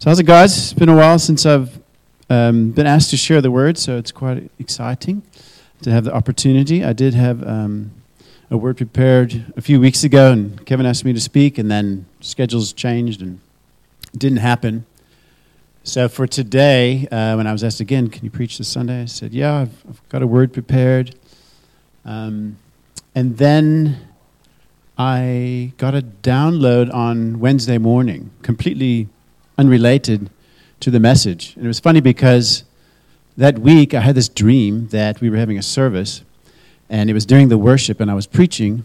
So, how's it, guys? It's been a while since I've um, been asked to share the word, so it's quite exciting to have the opportunity. I did have um, a word prepared a few weeks ago, and Kevin asked me to speak, and then schedules changed and it didn't happen. So, for today, uh, when I was asked again, can you preach this Sunday? I said, yeah, I've, I've got a word prepared. Um, and then I got a download on Wednesday morning, completely unrelated to the message. And it was funny because that week I had this dream that we were having a service, and it was during the worship, and I was preaching,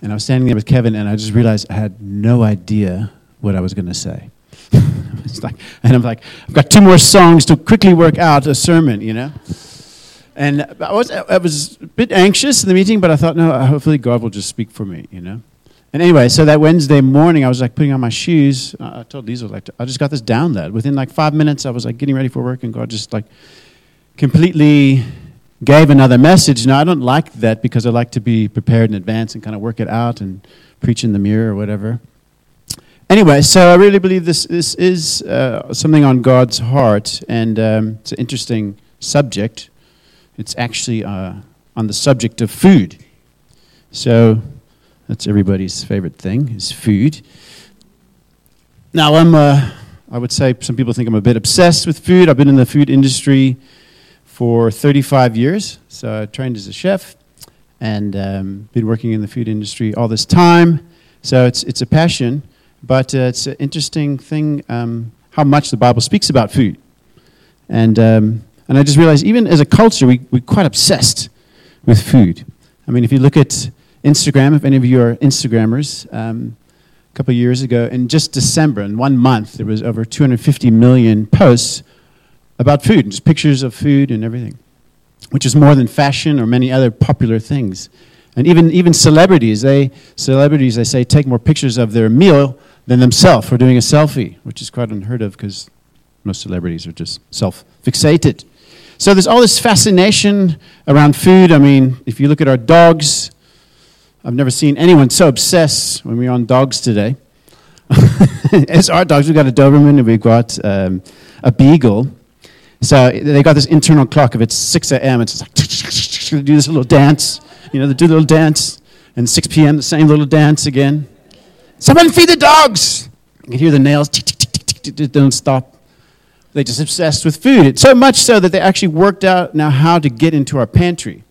and I was standing there with Kevin, and I just realized I had no idea what I was going to say. it's like, and I'm like, I've got two more songs to quickly work out a sermon, you know? And I was, I was a bit anxious in the meeting, but I thought, no, hopefully God will just speak for me, you know? And anyway, so that Wednesday morning, I was like putting on my shoes. I told Liesel, like, I just got this down download. Within like five minutes, I was like getting ready for work, and God just like completely gave another message. Now, I don't like that because I like to be prepared in advance and kind of work it out and preach in the mirror or whatever. Anyway, so I really believe this, this is uh, something on God's heart, and um, it's an interesting subject. It's actually uh, on the subject of food. So, that's everybody's favorite thing is food. Now, I'm, uh, I would say some people think I'm a bit obsessed with food. I've been in the food industry for 35 years. So I trained as a chef and um, been working in the food industry all this time. So it's, it's a passion, but uh, it's an interesting thing um, how much the Bible speaks about food. And, um, and I just realized, even as a culture, we, we're quite obsessed with food. I mean, if you look at Instagram, if any of you are Instagrammers, um, a couple years ago, in just December, in one month, there was over 250 million posts about food, just pictures of food and everything, which is more than fashion or many other popular things. And even, even celebrities, they, celebrities, they say, take more pictures of their meal than themselves for doing a selfie, which is quite unheard of because most celebrities are just self fixated. So there's all this fascination around food. I mean, if you look at our dogs, I've never seen anyone so obsessed when we're on dogs today. it's our dogs. We've got a Doberman and we've got um, a Beagle. So they got this internal clock. If it's 6 a.m., it's like, they do this little dance. You know, they do a little dance. And 6 p.m., the same little dance again. Someone feed the dogs! You can hear the nails. Don't stop. They're just obsessed with food. It's so much so that they actually worked out now how to get into our pantry.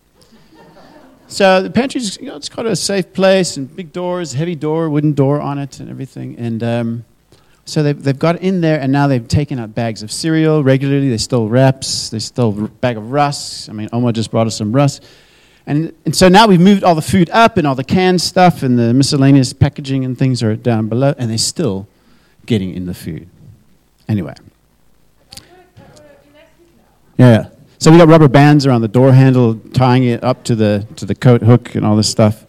So the pantry, you know, it's of a safe place and big doors, heavy door, wooden door on it, and everything. And um, so they've, they've got in there, and now they've taken out bags of cereal regularly. They stole wraps. They stole a bag of rusks. I mean, Omar just brought us some rusks. And, and so now we've moved all the food up, and all the canned stuff and the miscellaneous packaging and things are down below, and they're still getting in the food. Anyway. Yeah. So we got rubber bands around the door handle, tying it up to the to the coat hook and all this stuff.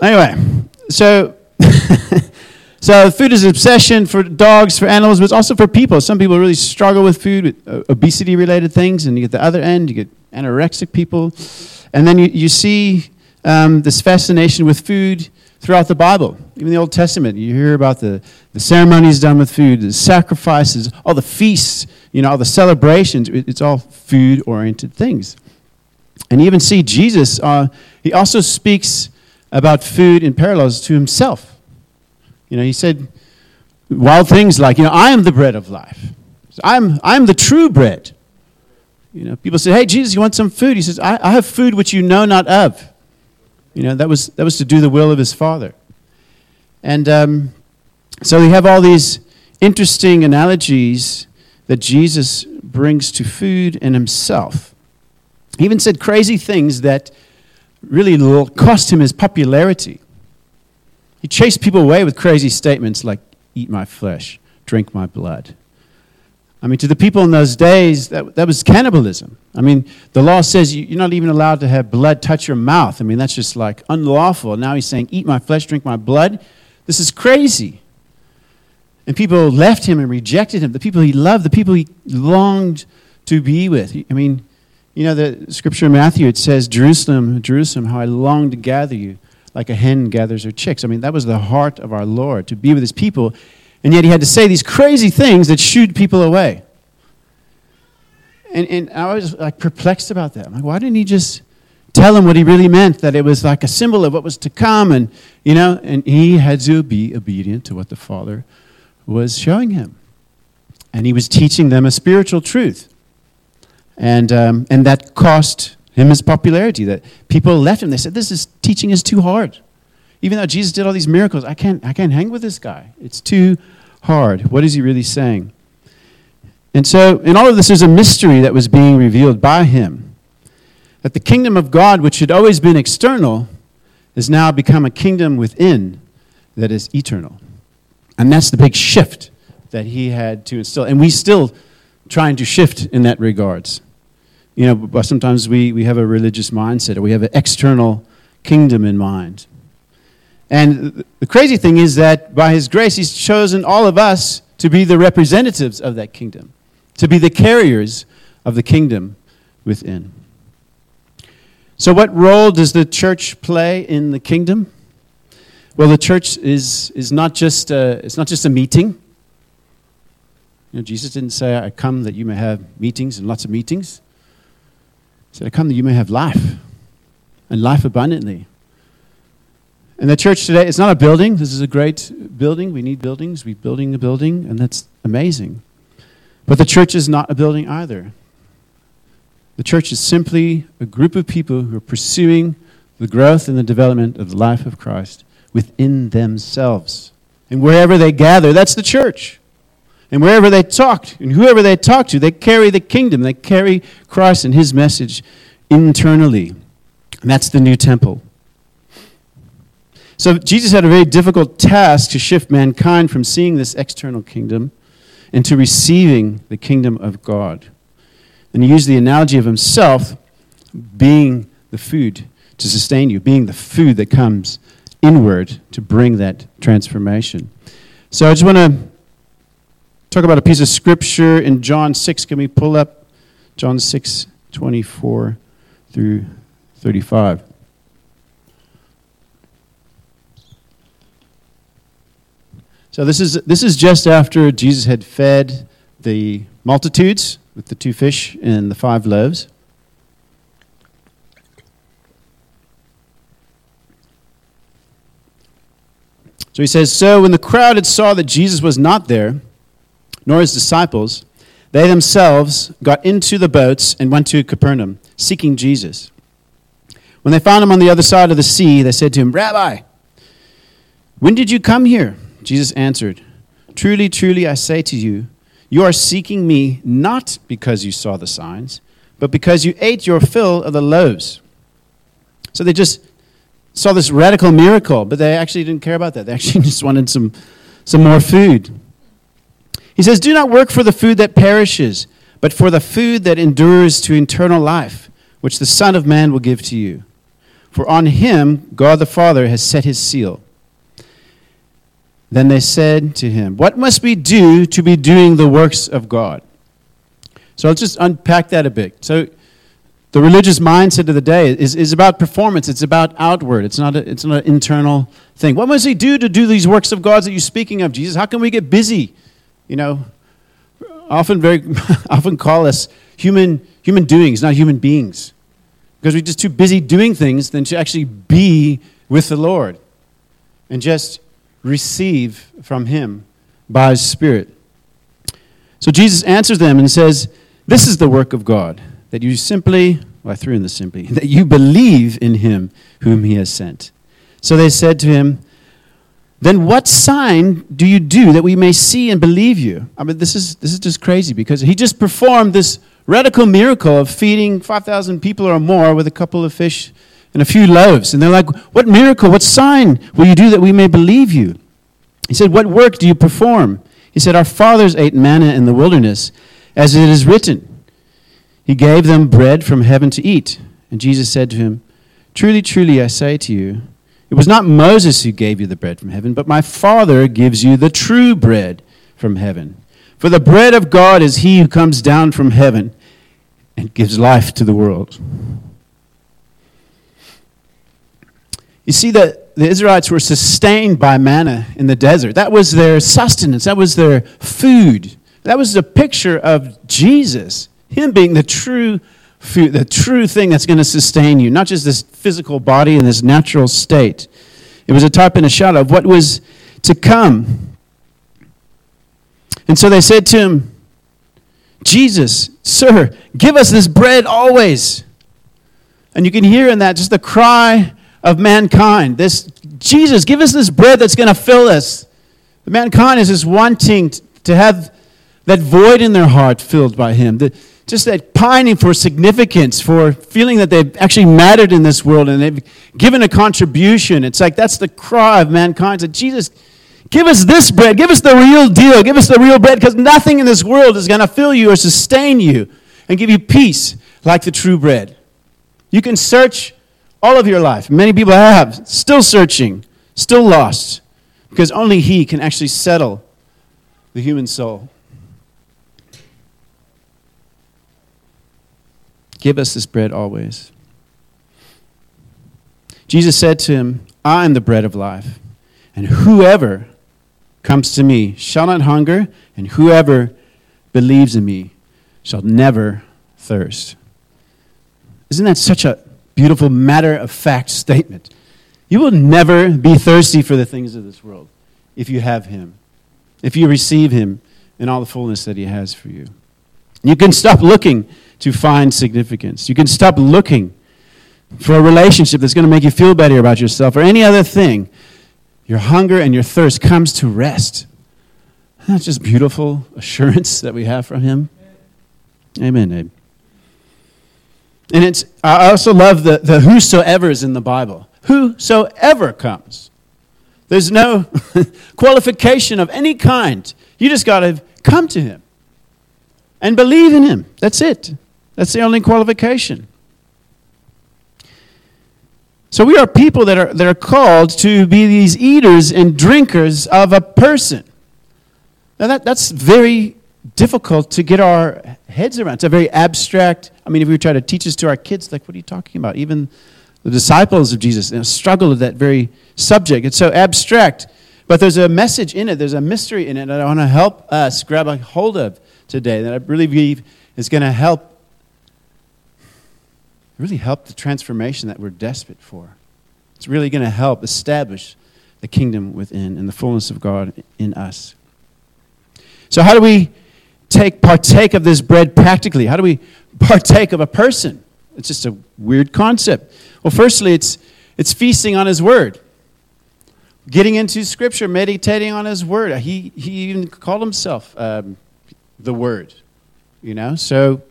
Anyway, so so food is an obsession for dogs, for animals, but it's also for people. Some people really struggle with food, with uh, obesity-related things, and you get the other end. You get anorexic people, and then you you see um, this fascination with food throughout the Bible, even the Old Testament. You hear about the, the ceremonies done with food, the sacrifices, all the feasts, you know, all the celebrations. It's all food oriented things. And you even see Jesus, uh, he also speaks about food in parallels to himself. You know, he said wild things like, you know, I am the bread of life. I'm, I'm the true bread. You know, people say, hey, Jesus, you want some food? He says, I, I have food which you know not of. You know, that was, that was to do the will of his Father. And um, so we have all these interesting analogies that Jesus brings to food and himself. He even said crazy things that really cost him his popularity. He chased people away with crazy statements like, Eat my flesh, drink my blood. I mean, to the people in those days, that, that was cannibalism. I mean, the law says you're not even allowed to have blood touch your mouth. I mean, that's just like unlawful. Now he's saying, Eat my flesh, drink my blood. This is crazy. And people left him and rejected him. The people he loved, the people he longed to be with. I mean, you know, the scripture in Matthew, it says, Jerusalem, Jerusalem, how I long to gather you like a hen gathers her chicks. I mean, that was the heart of our Lord, to be with his people And yet he had to say these crazy things that shooed people away. And, and I was like perplexed about that. I'm like, why didn't he just tell him what he really meant? That it was like a symbol of what was to come, and you know, and he had to be obedient to what the Father was showing him, and he was teaching them a spiritual truth, and um, and that cost him his popularity. That people left him. They said, "This is teaching is too hard." Even though Jesus did all these miracles, I can't I can't hang with this guy. It's too hard. What is he really saying? And so, in all of this, there's a mystery that was being revealed by him. That the kingdom of God, which had always been external, has now become a kingdom within that is eternal. And that's the big shift that he had to instill. And we still trying to shift in that regards. You know, sometimes we, we have a religious mindset or we have an external kingdom in mind. And the crazy thing is that by his grace, he's chosen all of us to be the representatives of that kingdom to be the carriers of the kingdom within. So, what role does the church play in the kingdom? Well, the church is, is not, just a, it's not just a meeting. You know, Jesus didn't say, I come that you may have meetings and lots of meetings. He said, I come that you may have life and life abundantly. And the church today, it's not a building. This is a great building. We need buildings. We're building a building, and that's amazing. But the church is not a building either. The church is simply a group of people who are pursuing the growth and the development of the life of Christ within themselves. And wherever they gather, that's the church. And wherever they talk, and whoever they talk to, they carry the kingdom. They carry Christ and his message internally. And that's the new temple. So Jesus had a very difficult task to shift mankind from seeing this external kingdom into receiving the kingdom of God. And he used the analogy of himself being the food to sustain you, being the food that comes inward to bring that transformation. So I just want to talk about a piece of scripture in John 6. Can we pull up John 6, 24 through 35? So this is, this is just after Jesus had fed the multitudes with the two fish and the five loaves. So he says, So when the crowd had saw that Jesus was not there, nor his disciples, they themselves got into the boats and went to Capernaum, seeking Jesus. When they found him on the other side of the sea, they said to him, Rabbi, when did you come here? Jesus answered, Truly, truly, I say to you, you are seeking me not because you saw the signs, but because you ate your fill of the loaves. So they just saw this radical miracle, but they actually didn't care about that. They actually just wanted some, some more food. He says, Do not work for the food that perishes, but for the food that endures to eternal life, which the Son of Man will give to you. For on him God the Father has set his seal. Then they said to him, What must we do to be doing the works of God? So let's just unpack that a bit. So the religious mindset of the day is, is about performance, it's about outward, it's not, a, it's not an internal thing. What must we do to do these works of God that you're speaking of, Jesus? How can we get busy? You know, often very often call us human human doings, not human beings. Because we're just too busy doing things than to actually be with the Lord. And just receive from him by his Spirit. So Jesus answers them and says, This is the work of God, that you simply, well, I threw in the simply, that you believe in him whom he has sent. So they said to him, Then what sign do you do that we may see and believe you? I mean, this is, this is just crazy because he just performed this radical miracle of feeding 5,000 people or more with a couple of fish and a few loaves. And they're like, What miracle, what sign will you do that we may believe you? He said, What work do you perform? He said, Our fathers ate manna in the wilderness, as it is written. He gave them bread from heaven to eat. And Jesus said to him, Truly, truly, I say to you, it was not Moses who gave you the bread from heaven, but my Father gives you the true bread from heaven. For the bread of God is he who comes down from heaven and gives life to the world. You see, the, the Israelites were sustained by manna in the desert. That was their sustenance, that was their food. That was a picture of Jesus, Him being the true food, the true thing that's going to sustain you, not just this physical body and this natural state. It was a type and a shadow of what was to come. And so they said to him, Jesus, sir, give us this bread always. And you can hear in that just the cry of mankind. This Jesus, give us this bread that's going to fill us. Mankind is just wanting to have that void in their heart filled by Him. The, just that pining for significance, for feeling that they've actually mattered in this world and they've given a contribution. It's like that's the cry of mankind. That Jesus, give us this bread. Give us the real deal. Give us the real bread because nothing in this world is going to fill you or sustain you and give you peace like the true bread. You can search all of your life. Many people have, still searching, still lost, because only He can actually settle the human soul. Give us this bread always. Jesus said to him, I am the bread of life, and whoever comes to me shall not hunger, and whoever believes in me shall never thirst. Isn't that such a beautiful matter of fact statement? You will never be thirsty for the things of this world if you have Him, if you receive Him in all the fullness that He has for you. You can stop looking to find significance. You can stop looking for a relationship that's going to make you feel better about yourself or any other thing. Your hunger and your thirst comes to rest. That's just beautiful assurance that we have from Him. Amen, Abe. And it's, I also love the, the whosoever is in the Bible. Whosoever comes. There's no qualification of any kind. You just got to come to Him and believe in Him. That's it. That's the only qualification. So we are people that are, that are called to be these eaters and drinkers of a person. Now that, that's very difficult to get our heads around. It's a very abstract. I mean, if we try to teach this to our kids, like, what are you talking about? Even the disciples of Jesus you know, struggle with that very subject. It's so abstract, but there's a message in it. There's a mystery in it that I want to help us grab a hold of today. That I really believe is going to help really help the transformation that we're desperate for. It's really going to help establish the kingdom within and the fullness of God in us. So, how do we take partake of this bread practically? How do we partake of a person? It's just a weird concept. Well, firstly, it's it's feasting on His Word, getting into Scripture, meditating on His Word. He he even called himself um, the Word, you know. So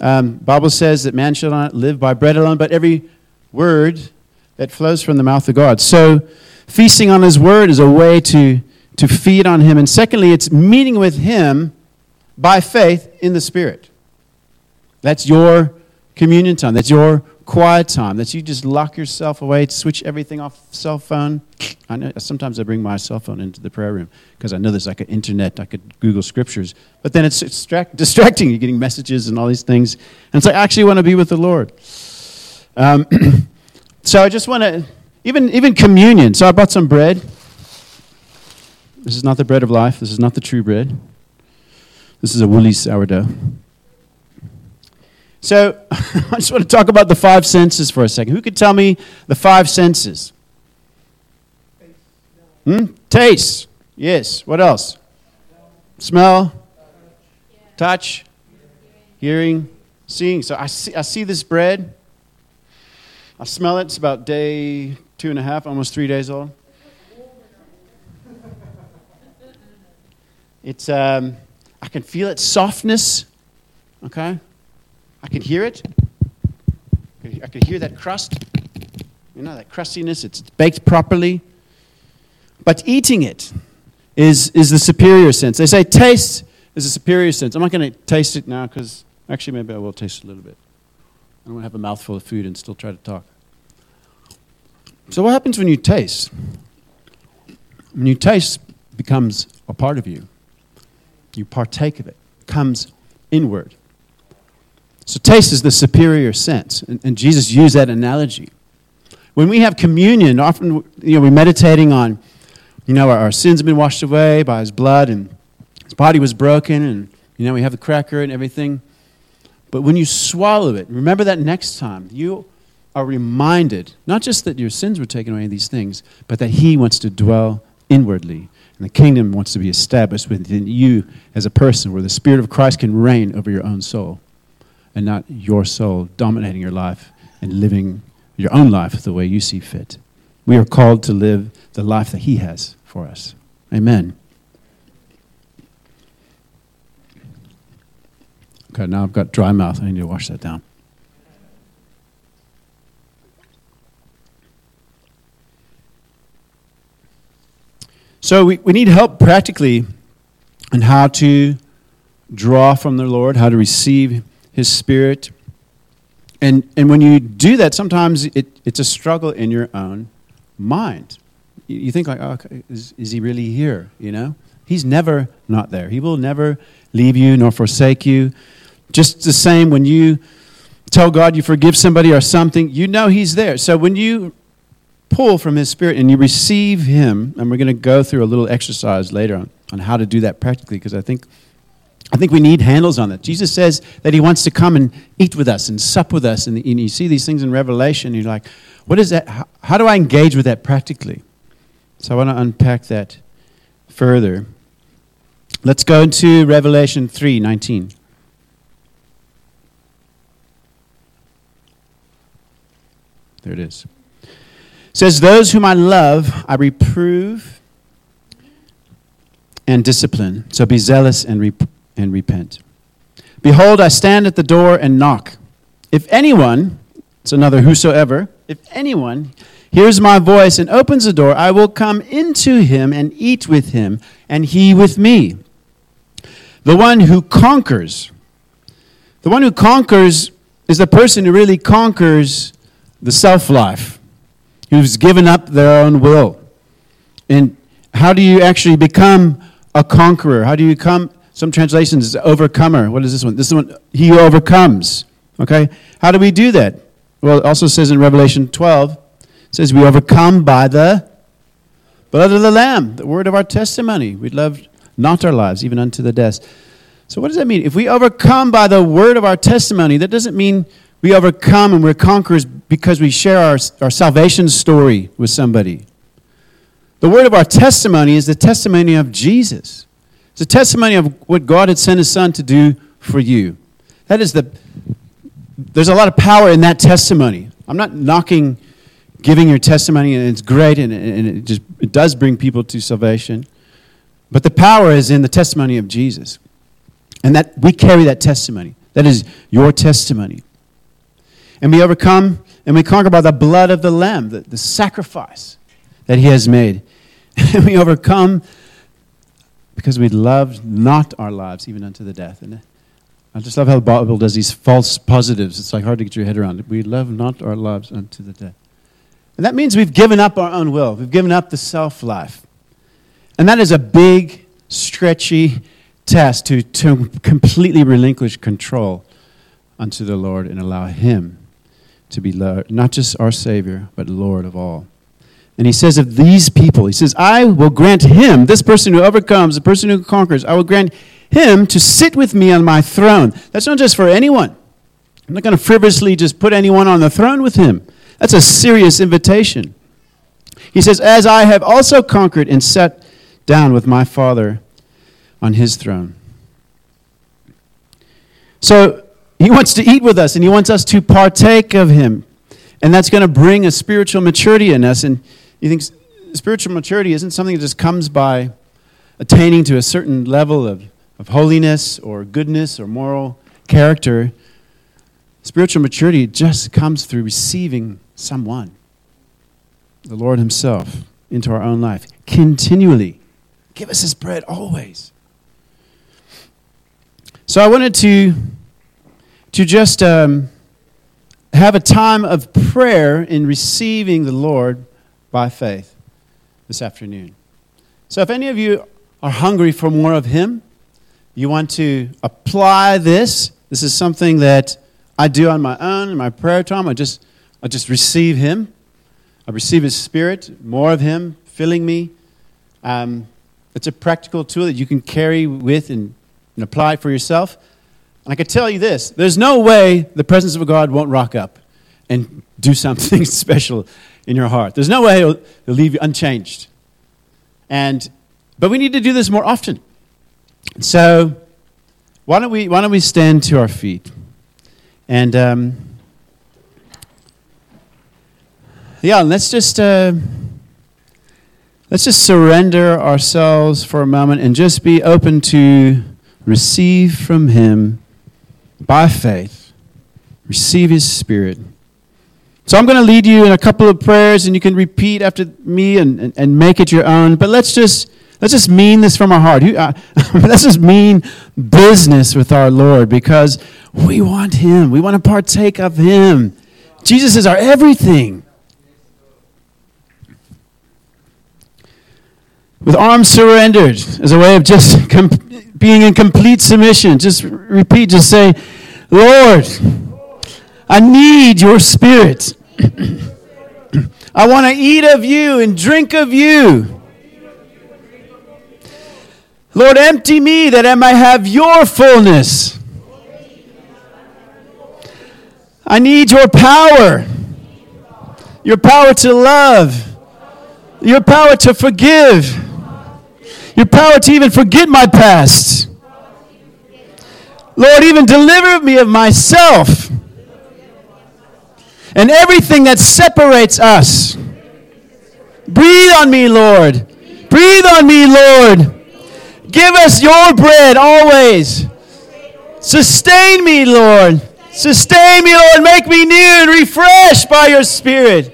um, Bible says that man shall not live by bread alone, but every word that flows from the mouth of God. So, feasting on His Word is a way to, to feed on Him. And secondly, it's meeting with Him by faith in the Spirit. That's your communion time. That's your quiet time. That's you just lock yourself away, switch everything off cell phone. I know sometimes I bring my cell phone into the prayer room because I know there's like an internet. I could Google scriptures, but then it's distract, distracting. You're getting messages and all these things, and like I actually want to be with the Lord. Um, so I just want to even even communion. So I bought some bread. This is not the bread of life. This is not the true bread. This is a woolly sourdough. So I just want to talk about the five senses for a second. Who could tell me the five senses? Hmm? Taste. Yes. What else? Smell. Touch. Hearing. Seeing. So I see, I see this bread. I smell it. It's about day two and a half, almost three days old. It's, um, I can feel its softness. Okay? I can hear it. I can hear that crust. You know, that crustiness. It's baked properly. But eating it is, is the superior sense. They say taste is a superior sense. I'm not going to taste it now because actually, maybe I will taste a little bit. I don't want to have a mouthful of food and still try to talk. So, what happens when you taste? When you taste, becomes a part of you. You partake of it, comes inward. So taste is the superior sense. And, and Jesus used that analogy. When we have communion, often you know, we're meditating on, you know, our, our sins have been washed away by his blood and his body was broken, and, you know, we have the cracker and everything. But when you swallow it, remember that next time, you are reminded not just that your sins were taken away in these things, but that he wants to dwell inwardly. And the kingdom wants to be established within you as a person where the Spirit of Christ can reign over your own soul and not your soul dominating your life and living your own life the way you see fit. We are called to live the life that He has for us. Amen. Okay, now I've got dry mouth. I need to wash that down. So we, we need help practically on how to draw from the Lord, how to receive His Spirit. And, and when you do that, sometimes it, it's a struggle in your own mind. You, think like, oh, is, is He really here? You know, He's never not there. He will never leave you nor forsake you. Just the same when you tell God you forgive somebody or something, you know He's there. So when you pull from His Spirit and you receive Him, and we're going to go through a little exercise later on, on how to do that practically, because I think, I think we need handles on that. Jesus says that He wants to come and eat with us and sup with us, and, you see these things in Revelation, you're like, what is that? How, how do I engage with that practically? So I want to unpack that further. Let's go into Revelation 3 19. There it is says, Those whom I love, I reprove and discipline. So be zealous and, rep- and repent. Behold, I stand at the door and knock. If anyone, it's another whosoever, if anyone hears my voice and opens the door, I will come into him and eat with him, and he with me. The one who conquers, the one who conquers is the person who really conquers the self life who's given up their own will. And how do you actually become a conqueror? How do you come? some translations, is overcomer. What is this one? This one, he overcomes. Okay? How do we do that? Well, it also says in Revelation 12, it says we overcome by the blood of the Lamb, the word of our testimony. We love not our lives, even unto the death. So, what does that mean? If we overcome by the word of our testimony, that doesn't mean we overcome and we're conquerors because we share our, our salvation story with somebody. The word of our testimony is the testimony of Jesus. It's a testimony of what God had sent his son to do for you. That is the there's a lot of power in that testimony. I'm not knocking giving your testimony, and it's great, and, and it just it does bring people to salvation. But the power is in the testimony of Jesus. And that we carry that testimony. That is your testimony. And we overcome and we conquer by the blood of the Lamb, the, the sacrifice that He has made. And we overcome because we love not our lives even unto the death. And I just love how the Bible does these false positives. It's like hard to get your head around. We love not our lives unto the death. And that means we've given up our own will. We've given up the self life. And that is a big, stretchy test to, to completely relinquish control unto the Lord and allow Him to be not just our Savior, but Lord of all. And he says of these people, he says, I will grant him, this person who overcomes, the person who conquers, I will grant him to sit with me on my throne. That's not just for anyone. I'm not going to frivolously just put anyone on the throne with him. That's a serious invitation. He says, As I have also conquered and sat down with my Father on his throne. So he wants to eat with us and He wants us to partake of Him. And that's going to bring a spiritual maturity in us. And you think spiritual maturity isn't something that just comes by attaining to a certain level of, of holiness or goodness or moral character. Spiritual maturity just comes through receiving someone, the Lord Himself, into our own life continually. Give us His bread always. So I wanted to to just um, have a time of prayer in receiving the Lord by faith this afternoon. So, if any of you are hungry for more of Him, you want to apply this. This is something that I do on my own in my prayer time. I just, I just receive Him. I receive His Spirit, more of Him filling me. Um, it's a practical tool that you can carry with and, and apply for yourself. And I could tell you this there's no way the presence of God won't rock up and do something special in your heart. There's no way it'll, it'll leave you unchanged. And, but we need to do this more often. So, why don't we, why don't we stand to our feet? And um, yeah, let's just uh, let's just surrender ourselves for a moment and just be open to receive from Him by faith. Receive His Spirit. So I'm going to lead you in a couple of prayers, and you can repeat after me and, and, and make it your own. But let's just let's just mean this from our heart. Uh, let's just mean business with our Lord because we want Him. We want to partake of Him. Jesus is our everything. With arms surrendered as a way of just com- being in complete submission. Just repeat, just say, Lord, I need your spirit. I want to eat of you and drink of you. Lord, empty me that I might have your fullness. I need your power, your power to love, your power to forgive, your power to even forget my past. Lord, even deliver me of myself and everything that separates us. Breathe on me, Lord. Breathe on me, Lord. Give us your bread always. Sustain me, Lord. Sustain me, Lord. Make me new and refreshed by your Spirit.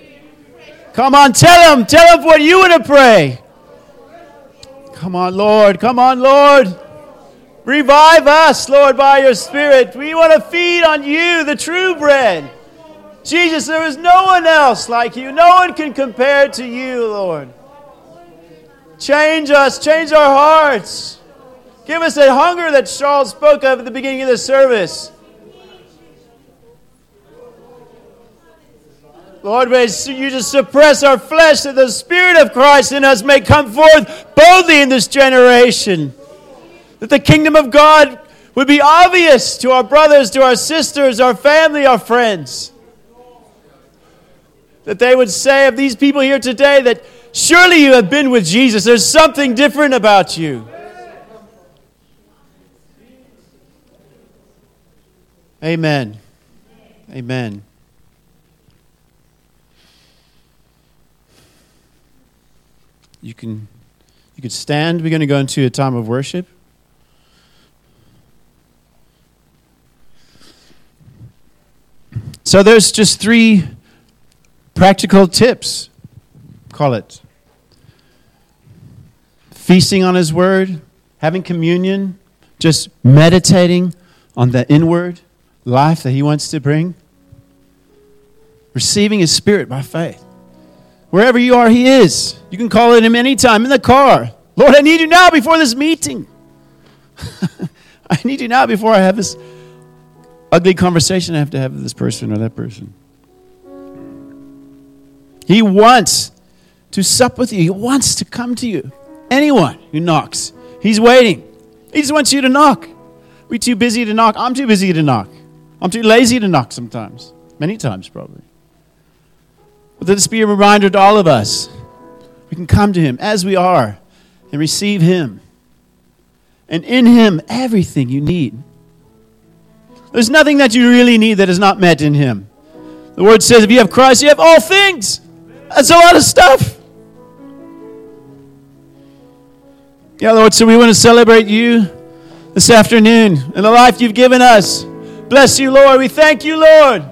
Come on, tell him. Tell him what you want to pray. Come on, Lord. Come on, Lord. Revive us, Lord, by your Spirit. We want to feed on you, the true bread. Jesus, there is no one else like you. No one can compare to you, Lord. Change us, change our hearts. Give us that hunger that Charles spoke of at the beginning of the service. Lord, may you just suppress our flesh that the Spirit of Christ in us may come forth boldly in this generation. That the kingdom of God would be obvious to our brothers, to our sisters, our family, our friends. That they would say of these people here today that surely you have been with Jesus. There's something different about you. Amen. Amen. You can you can stand. We're going to go into a time of worship. So there's just three practical tips. Call it feasting on his word, having communion, just meditating on the inward life that he wants to bring, receiving his spirit by faith. Wherever you are, He is. You can call on Him anytime in the car. Lord, I need you now before this meeting. I need you now before I have this ugly conversation I have to have with this person or that person. He wants to sup with you, He wants to come to you. Anyone who knocks, He's waiting. He just wants you to knock. We're too busy to knock. I'm too busy to knock. I'm too lazy to knock sometimes. Many times, probably. Let this be a reminder to all of us. We can come to Him as we are and receive Him. And in Him, everything you need. There's nothing that you really need that is not met in Him. The Word says if you have Christ, you have all things. That's a lot of stuff. Yeah, Lord, so we want to celebrate you this afternoon and the life you've given us. Bless you, Lord. We thank you, Lord.